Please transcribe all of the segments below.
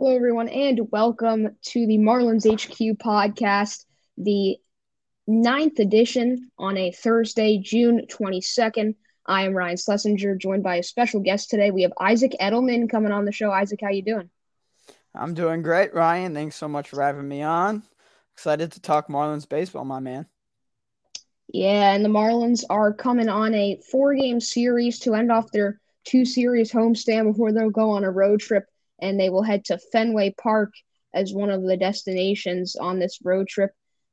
Hello, everyone, and welcome to the Marlins HQ podcast, the ninth edition on a Thursday, June 22nd. I am Ryan Schlesinger, joined by a special guest today. We have Isaac Edelman coming on the show. Isaac, how you doing? I'm doing great, Ryan. Thanks so much for having me on. Excited to talk Marlins baseball, my man. Yeah, and the Marlins are coming on a four-game series to end off their two-series homestand before they'll go on a road trip and they will head to Fenway Park as one of the destinations on this road trip.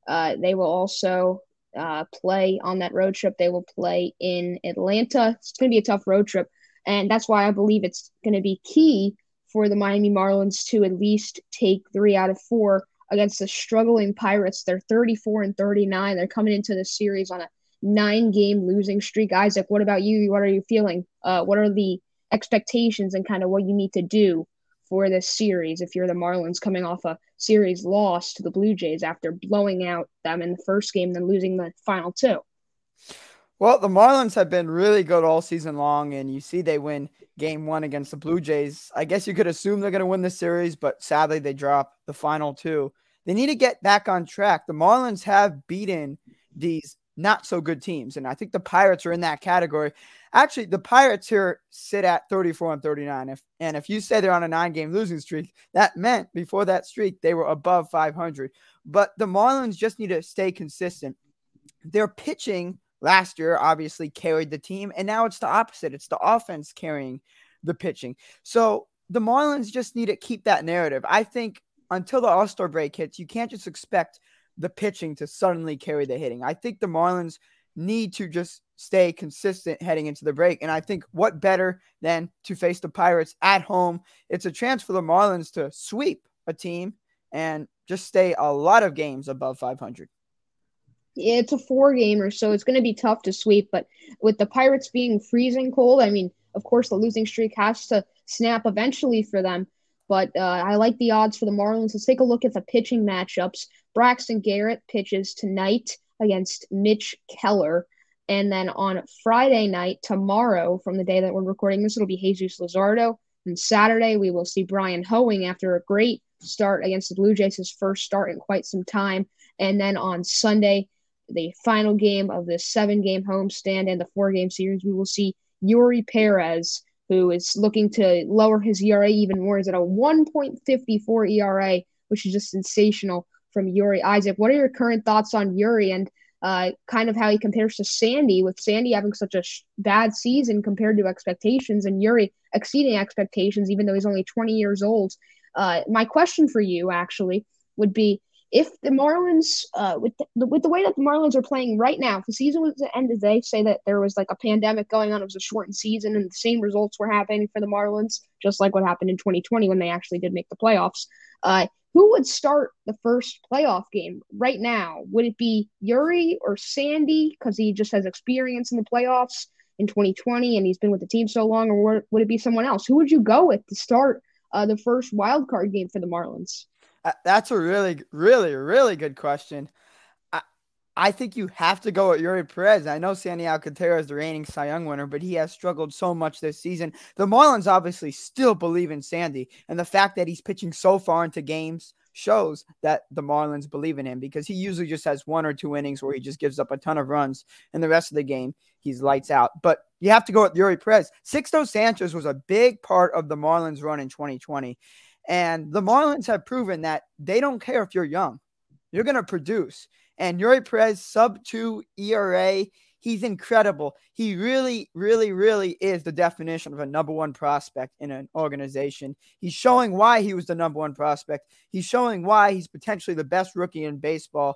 Uh, they will also uh, play on that road trip. They will play in Atlanta. It's going to be a tough road trip, and that's why I believe it's going to be key for the Miami Marlins to at least take three out of four against the struggling Pirates. They're 34 and 39. They're coming into the series on a nine game losing streak. Isaac, what about you? What are you feeling? Uh, what are the expectations and kind of what you need to do for this series if you're the Marlins coming off a series loss to the Blue Jays after blowing out them in the first game, then losing the final two? Well, the Marlins have been really good all season long, and you see they win game one against the Blue Jays. I guess you could assume they're going to win the series, but sadly they drop the final two. They need to get back on track. The Marlins have beaten these not so good teams, and I think the Pirates are in that category. Actually, the Pirates here sit at 34 and 39. If and if you say they're on a nine-game losing streak, that meant before that streak they were above 500. But the Marlins just need to stay consistent. Their pitching last year obviously carried the team, and now it's the opposite. It's the offense carrying the pitching. So the Marlins just need to keep that narrative. I think until the All Star break hits, you can't just expect the pitching to suddenly carry the hitting. I think the Marlins need to just stay consistent heading into the break. And I think what better than to face the Pirates at home? It's a chance for the Marlins to sweep a team and just stay a lot of games above 500. Yeah, it's a four gamer, so it's going to be tough to sweep. But with the Pirates being freezing cold, I mean, of course, the losing streak has to snap eventually for them. But uh, I like the odds for the Marlins. Let's take a look at the pitching matchups. Braxton Garrett pitches tonight against Mitch Keller. And then on Friday night, tomorrow, from the day that we're recording this, it'll be Jesus Luzardo. And Saturday, we will see Bryan Hoeing after a great start against the Blue Jays, his first start in quite some time. And then on Sunday, the final game of the seven game homestand and the four game series, we will see Eury Perez, who is looking to lower his ERA even more. He's at a 1.54 ERA, which is just sensational from Eury Isaac. What are your current thoughts on Eury and uh, kind of how he compares to Sandy, with Sandy having such a sh- bad season compared to expectations, and Eury exceeding expectations, even though he's only 20 years old. Uh, my question for you actually would be if the Marlins, uh, with the, with the way that the Marlins are playing right now, if the season was to end today, say that there was like a pandemic going on, it was a shortened season, and the same results were happening for the Marlins, just like what happened in 2020 when they actually did make the playoffs. Uh, who would start the first playoff game right now? Would it be Eury or Sandy because he just has experience in the playoffs in 2020 and he's been with the team so long, or would it be someone else? Who would you go with to start uh, the first wild card game for the Marlins? Uh, that's a really, really, really good question. I think you have to go with Eury Perez. I know Sandy Alcantara is the reigning Cy Young winner, but he has struggled so much this season. The Marlins obviously still believe in Sandy, and the fact that he's pitching so far into games shows that the Marlins believe in him because he usually just has one or two innings where he just gives up a ton of runs, and the rest of the game he's lights out. But you have to go with Eury Perez. Sixto Sanchez was a big part of the Marlins run in 2020, and the Marlins have proven that they don't care if you're young, you're going to produce. And Eury Perez, sub two ERA, he's incredible. He really, really, really is the definition of a number one prospect in an organization. He's showing why he was the number one prospect. He's showing why he's potentially the best rookie in baseball.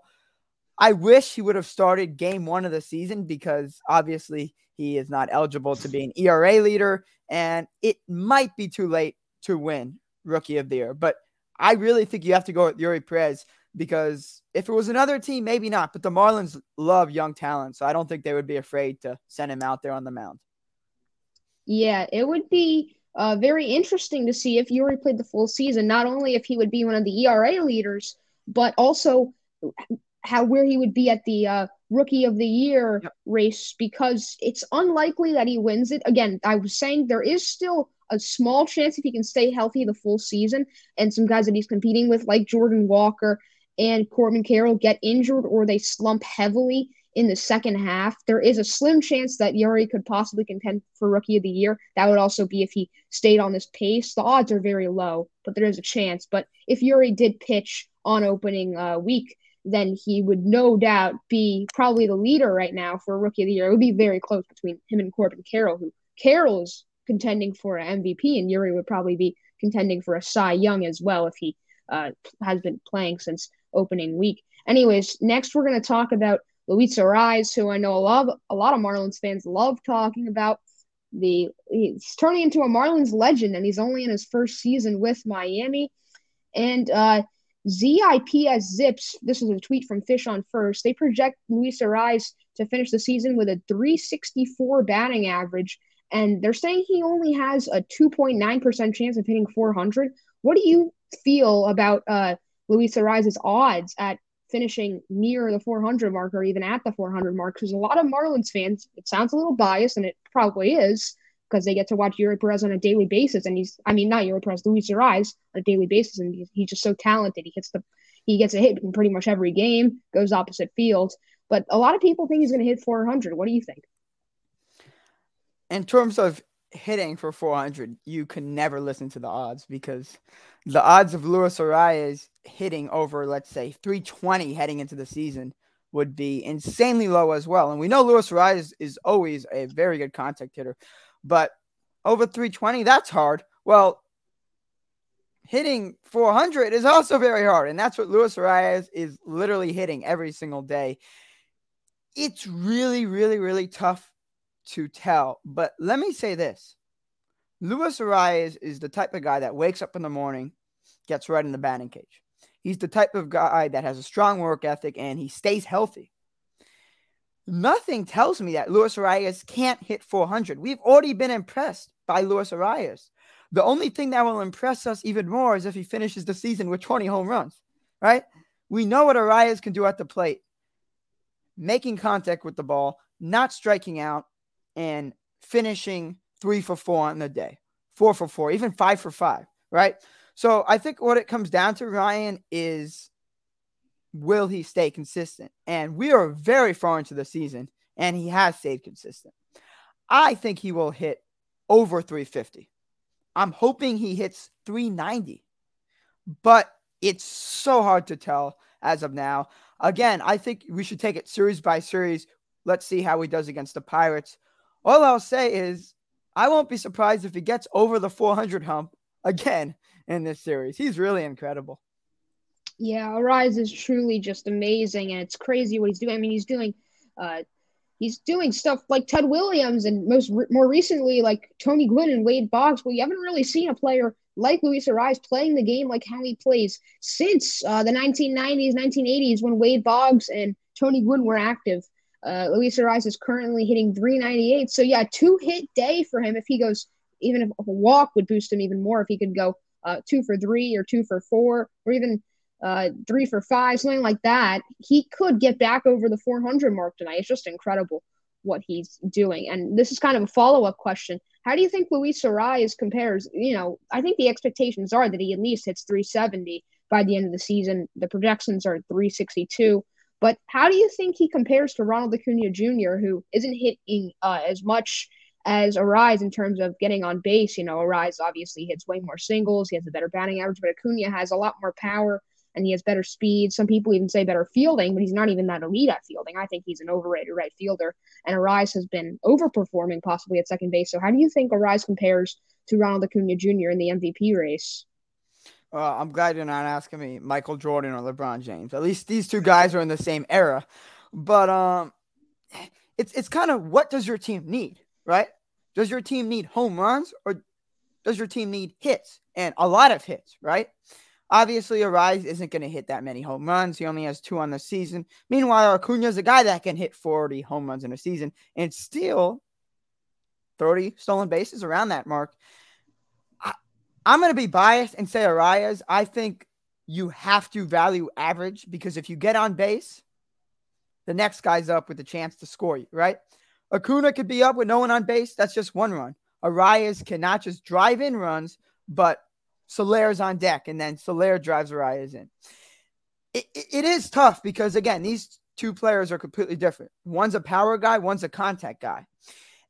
I wish he would have started game one of the season because obviously he is not eligible to be an ERA leader, and it might be too late to win Rookie of the Year. But I really think you have to go with Eury Perez because if it was another team, maybe not. But the Marlins love young talent, so I don't think they would be afraid to send him out there on the mound. Yeah, it would be uh, very interesting to see if Eury played the full season. Not only if he would be one of the ERA leaders, but also how where he would be at the uh, rookie of the year yep. race because it's unlikely that he wins it. Again, I was saying there is still a small chance if he can stay healthy the full season, and some guys that he's competing with, like Jordan Walker and Corbin Carroll, get injured or they slump heavily in the second half, there is a slim chance that Eury could possibly contend for Rookie of the Year. That would also be if he stayed on this pace. The odds are very low, but there is a chance. But if Eury did pitch on opening uh, week, then he would no doubt be probably the leader right now for Rookie of the Year. It would be very close between him and Corbin Carroll, who Carroll is contending for an MVP, and Eury would probably be contending for a Cy Young as well if he uh, has been playing since opening week. Anyways, next we're going to talk about Luis Arraez, who I know a lot, of, a lot of Marlins fans love talking about. The he's turning into a Marlins legend, and he's only in his first season with Miami. And uh, ZIPS Zips, this is a tweet from Fish on First. They project Luis Arraez to finish the season with a 364 batting average, and they're saying he only has a 2.9% chance of hitting 400. What do you feel about uh, Luis Arraez's odds at finishing near the 400 mark or even at the 400 mark because a lot of Marlins fans, it sounds a little biased and it probably is because they get to watch Eury Perez on a daily basis. And he's, I mean, not Eury Perez, Luis Arraez on a daily basis. And he's, he's just so talented. He hits the, he gets a hit in pretty much every game, goes opposite fields. But a lot of people think he's going to hit 400. What do you think? In terms of hitting for 400, you can never listen to the odds because the odds of Luis Arraez hitting over, let's say, 320 heading into the season would be insanely low as well. And we know Luis Arraez is always a very good contact hitter, but over 320, that's hard. Well, hitting 400 is also very hard. And that's what Luis Arraez is literally hitting every single day. It's really, really, really tough to tell. But let me say this Luis Arraez is the type of guy that wakes up in the morning, gets right in the batting cage. He's the type of guy that has a strong work ethic and he stays healthy. Nothing tells me that Luis Arraez can't hit 400. We've already been impressed by Luis Arraez. The only thing that will impress us even more is if he finishes the season with 20 home runs, right? We know what Arraez can do at the plate, making contact with the ball, not striking out, and finishing three for four on the day, four for four, even five for five, right? So I think what it comes down to, Ryan, is will he stay consistent? And we are very far into the season, and he has stayed consistent. I think he will hit over 350. I'm hoping he hits 390, but it's so hard to tell as of now. Again, I think we should take it series by series. Let's see how he does against the Pirates. All I'll say is I won't be surprised if he gets over the 400 hump again in this series. He's really incredible. Yeah, Arraez is truly just amazing, and it's crazy what he's doing. I mean, he's doing, uh, he's doing stuff like Ted Williams, and most more recently like Tony Gwynn and Wade Boggs. Well, you haven't really seen a player like Luis Arraez playing the game like how he plays since uh, the 1990s, 1980s when Wade Boggs and Tony Gwynn were active. Uh, Luis Arraez is currently hitting 398. So yeah, two hit day for him. If he goes, even if a walk would boost him even more. If he could go uh, two for three or two for four or even uh, three for five, something like that, he could get back over the 400 mark tonight. It's just incredible what he's doing. And this is kind of a follow up question. How do you think Luis Arraez compares? You know, I think the expectations are that he at least hits 370 by the end of the season. The projections are 362. But how do you think he compares to Ronald Acuna Jr., who isn't hitting uh, as much as Arraez in terms of getting on base? You know, Arraez obviously hits way more singles. He has a better batting average, but Acuna has a lot more power and he has better speed. Some people even say better fielding, but he's not even that elite at fielding. I think he's an overrated right fielder. And Arraez has been overperforming possibly at second base. So how do you think Arraez compares to Ronald Acuna Jr. in the MVP race? Uh, I'm glad you're not asking me Michael Jordan or LeBron James. At least these two guys are in the same era. But um, it's it's kind of what does your team need, right? Does your team need home runs or does your team need hits and a lot of hits, right? Obviously, Arraez isn't going to hit that many home runs. He only has two on the season. Meanwhile, Acuna is a guy that can hit 40 home runs in a season and steal 30 stolen bases around that mark. I'm going to be biased and say Arraez. I think you have to value average because if you get on base, the next guy's up with a chance to score you, right? Acuna could be up with no one on base. That's just one run. Arraez cannot just drive in runs, but Soler's on deck, and then Soler drives Arraez in. It, it, it is tough because again, these two players are completely different. One's a power guy, one's a contact guy.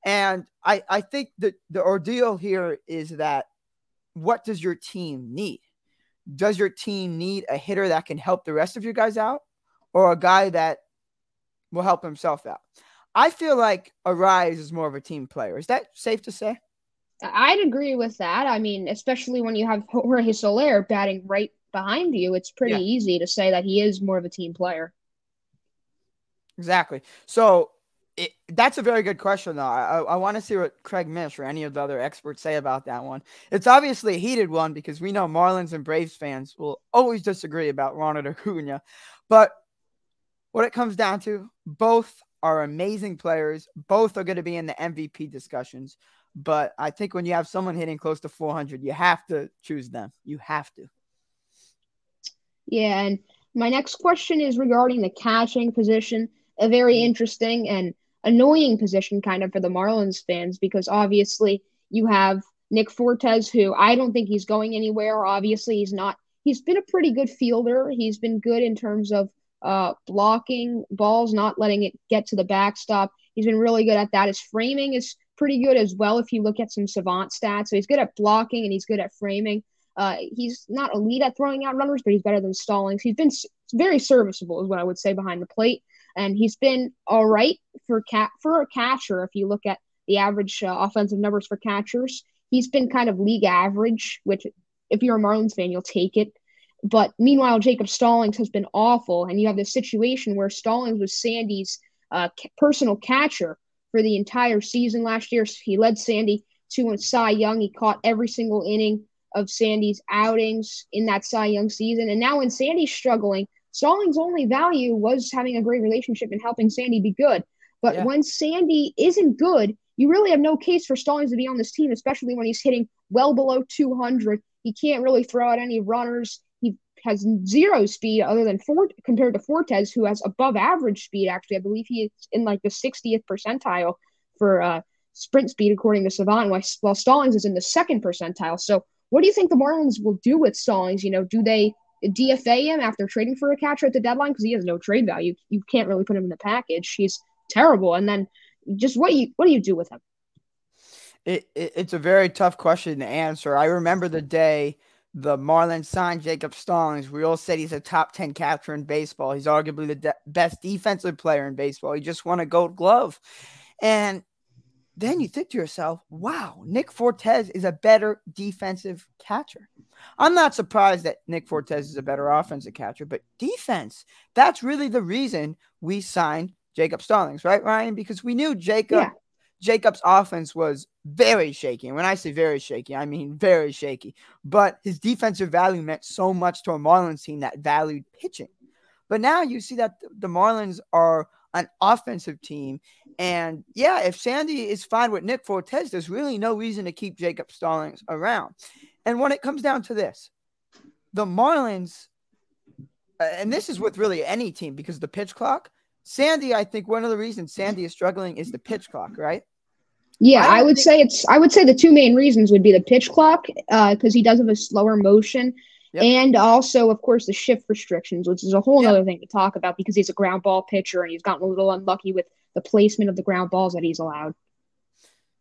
And I, I think that the ordeal here is that what does your team need? Does your team need a hitter that can help the rest of you guys out or a guy that will help himself out? I feel like Arraez is more of a team player. Is that safe to say? I'd agree with that. I mean, especially when you have Jorge Soler batting right behind you, it's pretty yeah. easy to say that he is more of a team player. Exactly. So it, that's a very good question, though. I, I want to see what Craig Mish or any of the other experts say about that one. It's obviously a heated one because we know Marlins and Braves fans will always disagree about Ronald Acuna. But what it comes down to, both are amazing players. Both are going to be in the MVP discussions. But I think when you have someone hitting close to 400, you have to choose them. You have to. Yeah. And my next question is regarding the catching position. A very mm-hmm. interesting and annoying position, kind of, for the Marlins fans, because obviously you have Nick Fortes, who I don't think he's going anywhere. Obviously, he's not. He's been a pretty good fielder. He's been good in terms of uh, blocking balls, not letting it get to the backstop. He's been really good at that. His framing is pretty good as well if you look at some savant stats. So he's good at blocking and he's good at framing. Uh, he's not elite at throwing out runners, but he's better than Stallings. He's been very serviceable, is what I would say behind the plate, and he's been all right for cat for a catcher. If you look at the average uh, offensive numbers for catchers, he's been kind of league average. Which, if you're a Marlins fan, you'll take it. But meanwhile, Jacob Stallings has been awful, and you have this situation where Stallings was Sandy's uh, personal catcher for the entire season last year. He led Sandy to a Cy Young. He caught every single inning of Sandy's outings in that Cy Young season. And now when Sandy's struggling, Stallings' only value was having a great relationship and helping Sandy be good. But yeah. when Sandy isn't good, you really have no case for Stallings to be on this team, especially when he's hitting well below 200. He can't really throw out any runners He has zero speed other than Fort compared to Fortes, who has above average speed. Actually, I believe he is in like the 60th percentile for uh, sprint speed according to Savant, while, while Stallings is in the second percentile. So, what do you think the Marlins will do with Stallings? You know, do they DFA him after trading for a catcher at the deadline because he has no trade value? You can't really put him in the package. He's terrible. And then, just what you what do you do with him? It, it, it's a very tough question to answer. I remember the day the Marlins signed Jacob Stallings. We all said he's a top 10 catcher in baseball. He's arguably the de- best defensive player in baseball. He just won a gold glove. And then you think to yourself, wow, Nick Fortes is a better defensive catcher. I'm not surprised that Nick Fortes is a better offensive catcher, but defense, that's really the reason we signed Jacob Stallings, right, Ryan? Because we knew Jacob yeah. Jacob's offense was very shaky. And when I say very shaky, I mean very shaky. But his defensive value meant so much to a Marlins team that valued pitching. But now you see that the Marlins are an offensive team. And yeah, if Sandy is fine with Nick Fortes, there's really no reason to keep Jacob Stallings around. And when it comes down to this, the Marlins, and this is with really any team because the pitch clock, Sandy, I think one of the reasons Sandy is struggling is the pitch clock, right? Yeah, I, I would think- say it's. I would say the two main reasons would be the pitch clock, because uh, he does have a slower motion, yep. and also, of course, the shift restrictions, which is a whole yep. other thing to talk about because he's a ground ball pitcher and he's gotten a little unlucky with the placement of the ground balls that he's allowed.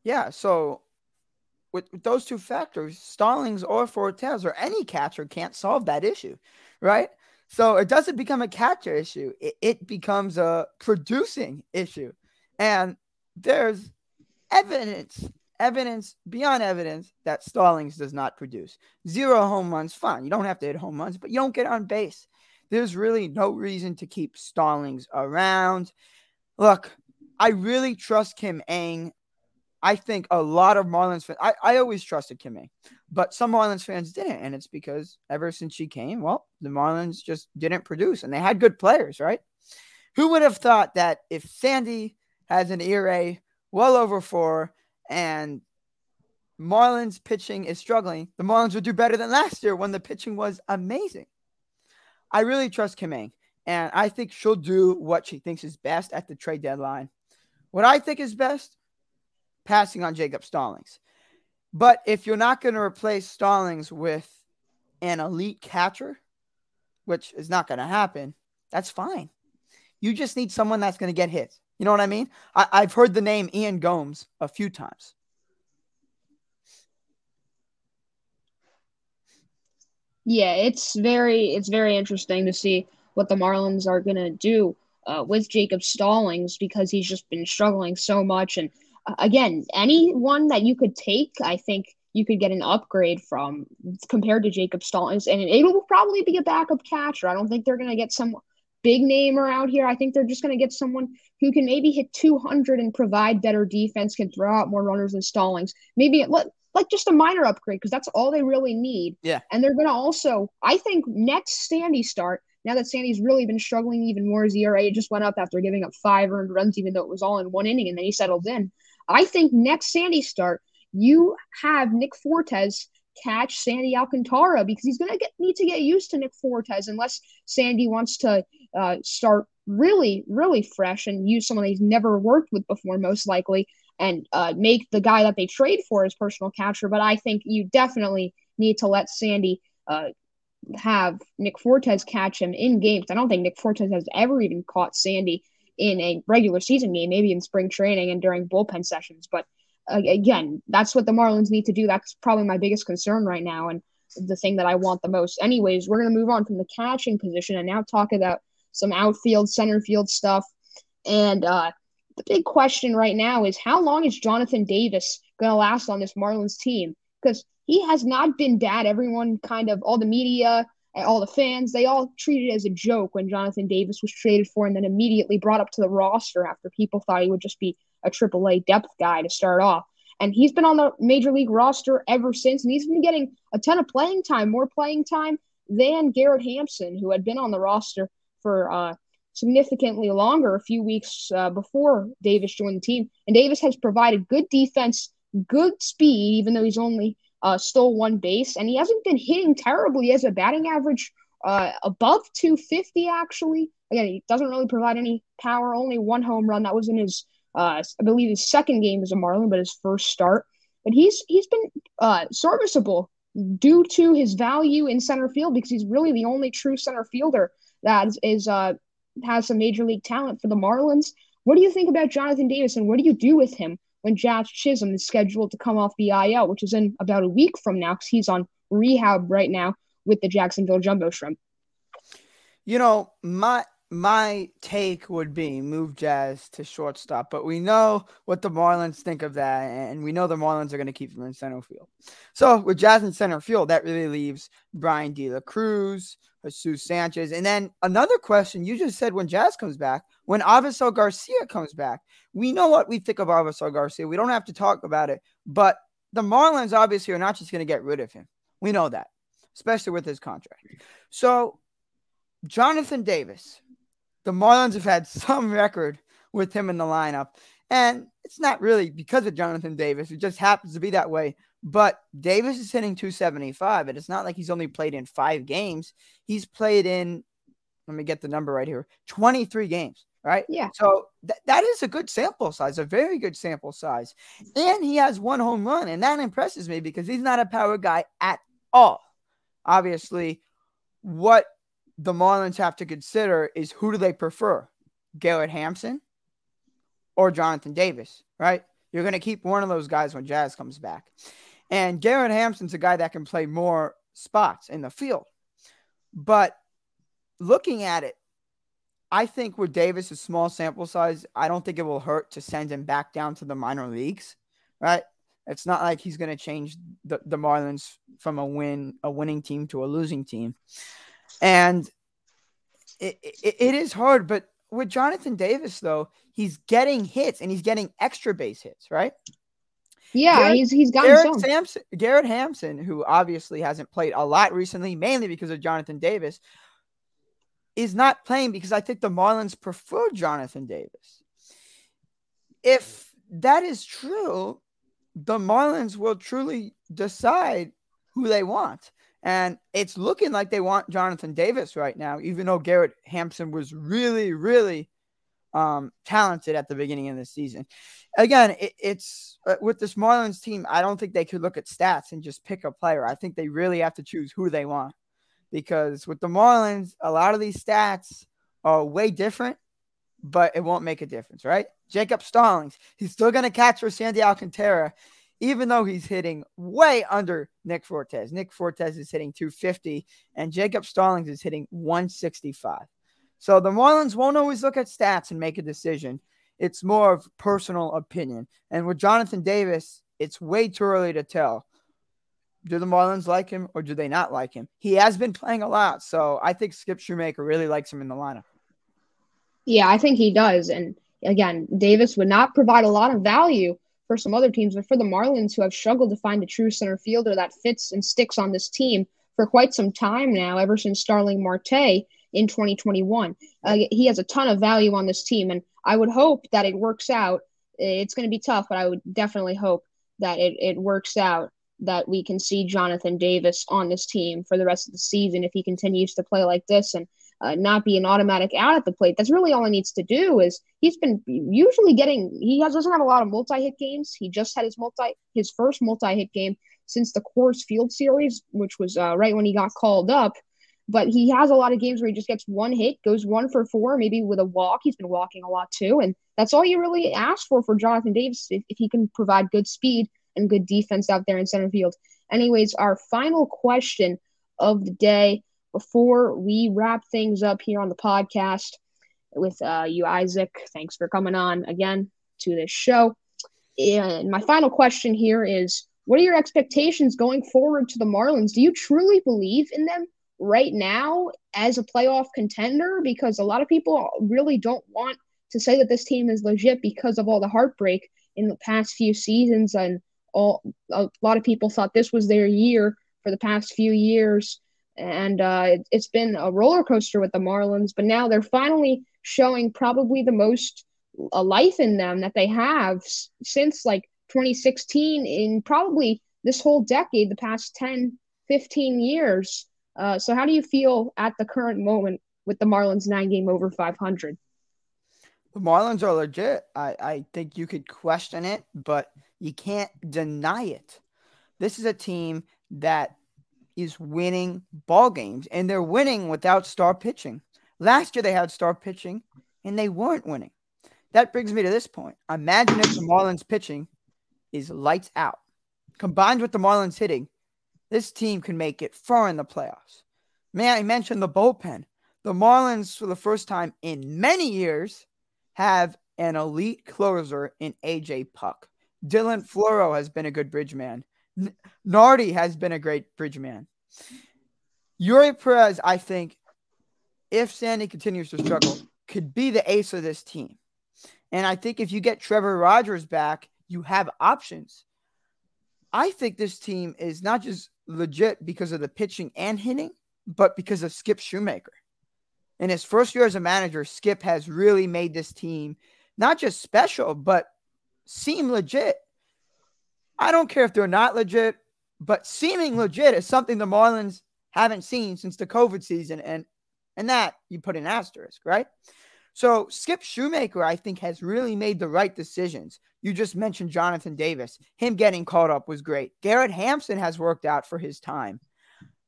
Yeah, so with, with those two factors, Stallings or Fortes or any catcher can't solve that issue, right? So it doesn't become a catcher issue; it, it becomes a producing issue, and there's evidence, evidence beyond evidence that Stallings does not produce. Zero home runs, fine. You don't have to hit home runs, but you don't get on base. There's really no reason to keep Stallings around. Look, I really trust Kim Ng. I think a lot of Marlins fans, I, I always trusted Kim Ng, but some Marlins fans didn't. And it's because ever since she came, well, the Marlins just didn't produce and they had good players, right? Who would have thought that if Sandy has an ERA well over four, and Marlins pitching is struggling, the Marlins would do better than last year when the pitching was amazing. I really trust Kim Ng, and I think she'll do what she thinks is best at the trade deadline. What I think is best, passing on Jacob Stallings. But if you're not going to replace Stallings with an elite catcher, which is not going to happen, that's fine. You just need someone that's going to get hits. You know what I mean? I, have heard the name Yan Gomes a few times. Yeah, it's very it's very interesting to see what the Marlins are to do uh, with Jacob Stallings because he's just been struggling so much. And uh, again, anyone that you could take, I think you could get an upgrade from compared to Jacob Stallings, and it will probably be a backup catcher. I don't think they're to get some big name around here. I think they're just going to get someone who can maybe hit 200 and provide better defense, can throw out more runners and Stallings. Maybe like just a minor upgrade because that's all they really need. Yeah. And they're going to also, I think, next Sandy start. Now that Sandy's really been struggling even more, his ERA just went up after giving up five earned runs, even though it was all in one inning, and then he settled in. I think next Sandy start, you have Nick Fortes catch Sandy Alcantara because he's going to get need to get used to Nick Fortes unless Sandy wants to uh, start really, really fresh and use someone he's never worked with before, most likely, and uh, make the guy that they trade for his personal catcher. But I think you definitely need to let Sandy uh, have Nick Fortes catch him in games. I don't think Nick Fortes has ever even caught Sandy in a regular season game, maybe in spring training and during bullpen sessions. But again, that's what the Marlins need to do. That's probably my biggest concern right now, and the thing that I want the most. Anyways, we're gonna move on from the catching position and now talk about some outfield, center field stuff. And uh, the big question right now is how long is Jonathan Davis gonna last on this Marlins team? Because he has not been bad. Everyone kind of all the media all the fans, they all treated it as a joke when Jonathan Davis was traded for and then immediately brought up to the roster after people thought he would just be a AAA depth guy to start off. And he's been on the major league roster ever since, and he's been getting a ton of playing time, more playing time than Garrett Hampson, who had been on the roster for uh, significantly longer, a few weeks uh, before Davis joined the team. And Davis has provided good defense, good speed, even though he's only uh, stole one base, and he hasn't been hitting terribly. He has a batting average uh, above 250, actually. Again, he doesn't really provide any power, only one home run. That was in his, uh, I believe, his second game as a Marlin, but his first start. But he's he's been uh, serviceable due to his value in center field because he's really the only true center fielder that is uh, has some major league talent for the Marlins. What do you think about Jonathan Davis, and what do you do with him when Jazz Chisholm is scheduled to come off the IL, which is in about a week from now because he's on rehab right now with the Jacksonville Jumbo Shrimp. You know, my my take would be move Jazz to shortstop, but we know what the Marlins think of that, and we know the Marlins are going to keep him in center field. So with Jazz in center field, that really leaves Bryan De La Cruz, Jesus Sanchez, and then another question you just said when Jazz comes back, when Avisail Garcia comes back, we know what we think of Avisail Garcia. We don't have to talk about it, but the Marlins obviously are not just going to get rid of him. We know that, especially with his contract. So Jonathan Davis the Marlins have had some record with him in the lineup. And it's not really because of Jonathan Davis. It just happens to be that way. But Davis is hitting 275, and it's not like he's only played in five games. He's played in, let me get the number right here 23 games, right? Yeah. So th- that is a good sample size, a very good sample size. And he has one home run, and that impresses me because he's not a power guy at all. Obviously, what the Marlins have to consider is who do they prefer, Garrett Hampson or Jonathan Davis, right? You're going to keep one of those guys when Jazz comes back. And Garrett Hampson's a guy that can play more spots in the field. But looking at it, I think with Davis, small sample size, I don't think it will hurt to send him back down to the minor leagues, right? It's not like he's going to change the, the Marlins from a win, a winning team to a losing team. And it, it, it is hard, but with Jonathan Davis, though, he's getting hits and he's getting extra base hits, right? Yeah, Garrett, he's he's gotten Garrett some. Sampson, Garrett Hampson, who obviously hasn't played a lot recently, mainly because of Jonathan Davis, is not playing because I think the Marlins prefer Jonathan Davis. If that is true, the Marlins will truly decide who they want. And it's looking like they want Jonathan Davis right now, even though Garrett Hampson was really, really um, talented at the beginning of the season. Again, it, it's uh, with this Marlins team. I don't think they could look at stats and just pick a player. I think they really have to choose who they want because with the Marlins, a lot of these stats are way different, but it won't make a difference, right? Jacob Stallings, he's still going to catch for Sandy Alcantara, even though he's hitting way under Nick Fortes. Nick Fortes is hitting 250, and Jacob Stallings is hitting 165. So the Marlins won't always look at stats and make a decision. It's more of personal opinion. And with Jonathan Davis, it's way too early to tell. Do the Marlins like him or do they not like him? He has been playing a lot, so I think Skip Schumaker really likes him in the lineup. Yeah, I think he does. And again, Davis would not provide a lot of value for some other teams, but for the Marlins, who have struggled to find a true center fielder that fits and sticks on this team for quite some time now, ever since Starling Marte in 2021. Uh, he has a ton of value on this team, and I would hope that it works out. It's going to be tough, but I would definitely hope that it, it works out that we can see Jonathan Davis on this team for the rest of the season if he continues to play like this and uh, not be an automatic out at the plate. That's really all he needs to do. Is he's been usually getting he has, doesn't have a lot of multi hit games. He just had his multi his first multi hit game since the Coors Field Series, which was uh, right when he got called up. But he has a lot of games where he just gets one hit, goes one for four, maybe with a walk. He's been walking a lot too, and that's all you really ask for for Jonathan Davis if, if he can provide good speed and good defense out there in center field. Anyways, our final question of the day before we wrap things up here on the podcast with uh, you, Isaac. Thanks for coming on again to this show. And my final question here is what are your expectations going forward to the Marlins? Do you truly believe in them right now as a playoff contender? Because a lot of people really don't want to say that this team is legit because of all the heartbreak in the past few seasons. And all a lot of people thought this was their year for the past few years. And uh, it, it's been a roller coaster with the Marlins, but now they're finally showing probably the most a life in them that they have since like 2016 in probably this whole decade, the past 10, 15 years. Uh, so, how do you feel at the current moment with the Marlins nine game over 500? The Marlins are legit. I, I think you could question it, but you can't deny it. This is a team that is winning ball games, and they're winning without star pitching. Last year they had star pitching, and they weren't winning. That brings me to this point. Imagine if the Marlins pitching is lights out, combined with the Marlins hitting, this team can make it far in the playoffs. May I mention the bullpen? The Marlins, for the first time in many years, have an elite closer in AJ Puk. Dylan Floro has been a good bridge man. Nardi has been a great bridge man. Eury Perez, I think, if Sandy continues to struggle, could be the ace of this team. And I think if you get Trevor Rogers back, you have options. I think this team is not just legit because of the pitching and hitting, but because of Skip Schumaker. In his first year as a manager, Skip has really made this team not just special, but seem legit. I don't care if they're not legit, but seeming legit is something the Marlins haven't seen since the COVID season. And and that you put an asterisk, right? So Skip Schumaker, I think, has really made the right decisions. You just mentioned Jonathan Davis. Him getting caught up was great. Garrett Hampson has worked out for his time.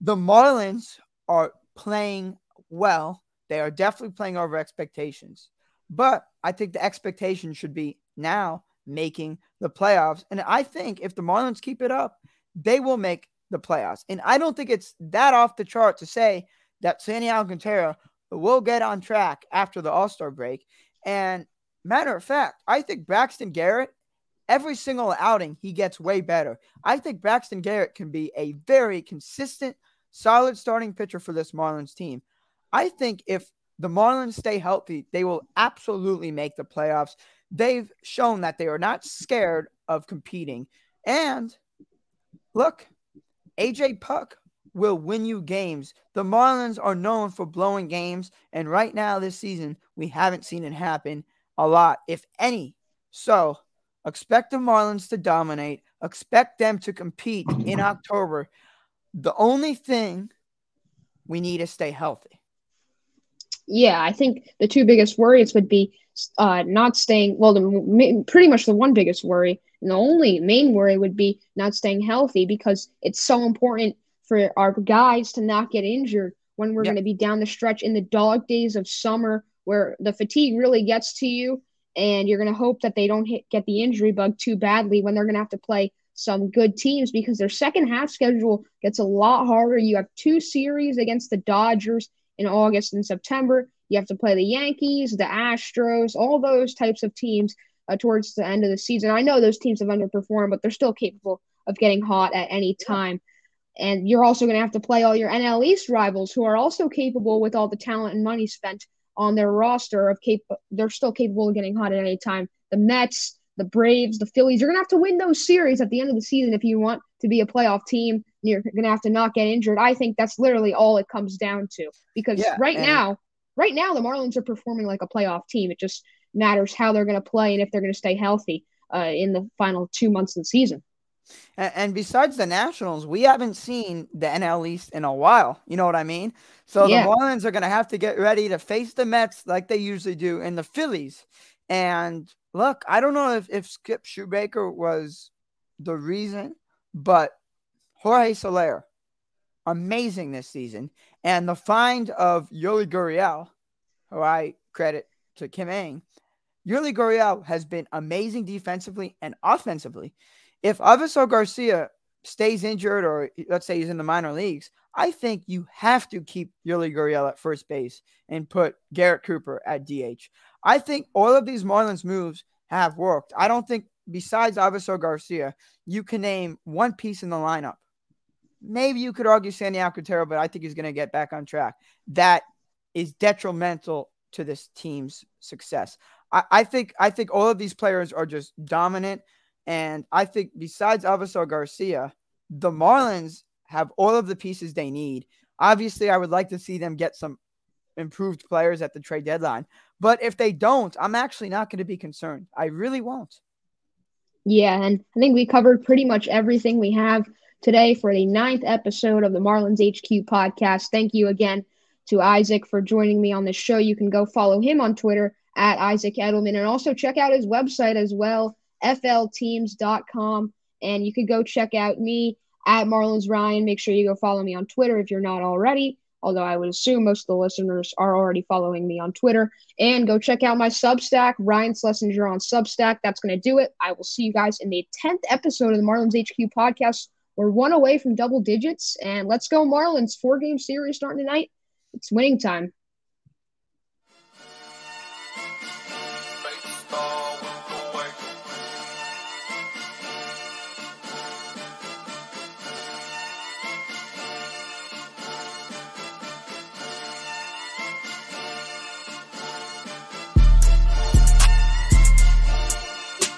The Marlins are playing well. They are definitely playing over expectations. But I think the expectation should be now making the playoffs. And I think if the Marlins keep it up, they will make the playoffs. And I don't think it's that off the chart to say that Sandy Alcantara will get on track after the All Star break. And matter of fact, I think Braxton Garrett, every single outing, he gets way better. I think Braxton Garrett can be a very consistent, solid starting pitcher for this Marlins team. I think if the Marlins stay healthy, they will absolutely make the playoffs they've shown that they are not scared of competing. And look, AJ Puk will win you games. The Marlins are known for blowing games, and right now this season, we haven't seen it happen a lot, if any. So expect the Marlins to dominate, expect them to compete in October. The only thing we need is stay healthy. Yeah, I think the two biggest worries would be uh, not staying. Well, the pretty much the one biggest worry, and the only main worry would be not staying healthy because it's so important for our guys to not get injured when we're yep. going to be down the stretch in the dog days of summer where the fatigue really gets to you and you're going to hope that they don't hit, get the injury bug too badly when they're going to have to play some good teams because their second half schedule gets a lot harder. You have two series against the Dodgers in August and September. You have to play the Yankees, the Astros, all those types of teams uh, towards the end of the season. I know those teams have underperformed, but they're still capable of getting hot at any time. And you're also going to have to play all your NL East rivals who are also capable with all the talent and money spent on their roster of cap- they're still capable of getting hot at any time. The Mets, the Braves, the Phillies, you're going to have to win those series at the end of the season if you want to be a playoff team. You're going to have to not get injured. I think that's literally all it comes down to because yeah, right and- now, right now the Marlins are performing like a playoff team. It just matters how they're going to play and if they're going to stay healthy uh, in the final two months of the season. And, besides the Nationals, we haven't seen the NL East in a while. You know what I mean? So yeah. the Marlins are going to have to get ready to face the Mets like they usually do, and the Phillies. And look, I don't know if, if Skip Schumaker was the reason, but Jorge Soler, amazing this season. And the find of Yuli Gurriel, who I credit to Kim Ng, Yuli Gurriel has been amazing defensively and offensively. If Avisail Garcia stays injured or let's say he's in the minor leagues, I think you have to keep Yuli Gurriel at first base and put Garrett Cooper at DH. I think all of these Marlins moves have worked. I don't think besides Avisail Garcia, you can name one piece in the lineup. Maybe you could argue Sandy Alcantara, but I think he's going to get back on track. That is detrimental to this team's success. I, I think I think all of these players are just dominant. And I think besides Avisail Garcia, the Marlins have all of the pieces they need. Obviously, I would like to see them get some improved players at the trade deadline. But if they don't, I'm actually not going to be concerned. I really won't. Yeah, and I think we covered pretty much everything we have today for the ninth episode of the Marlins HQ podcast. Thank you again to Isaac for joining me on this show. You can go follow him on Twitter at Isaac Edelman and also check out his website as well, flteams.com. And you could go check out me at Marlins Ryan. Make sure you go follow me on Twitter if you're not already. Although I would assume most of the listeners are already following me on Twitter. And go check out my Substack, Ryan Schlesinger on Substack. That's going to do it. I will see you guys in the 10th episode of the Marlins HQ podcast. We're one away from double digits. And let's go, Marlins. Four game series starting tonight. It's winning time.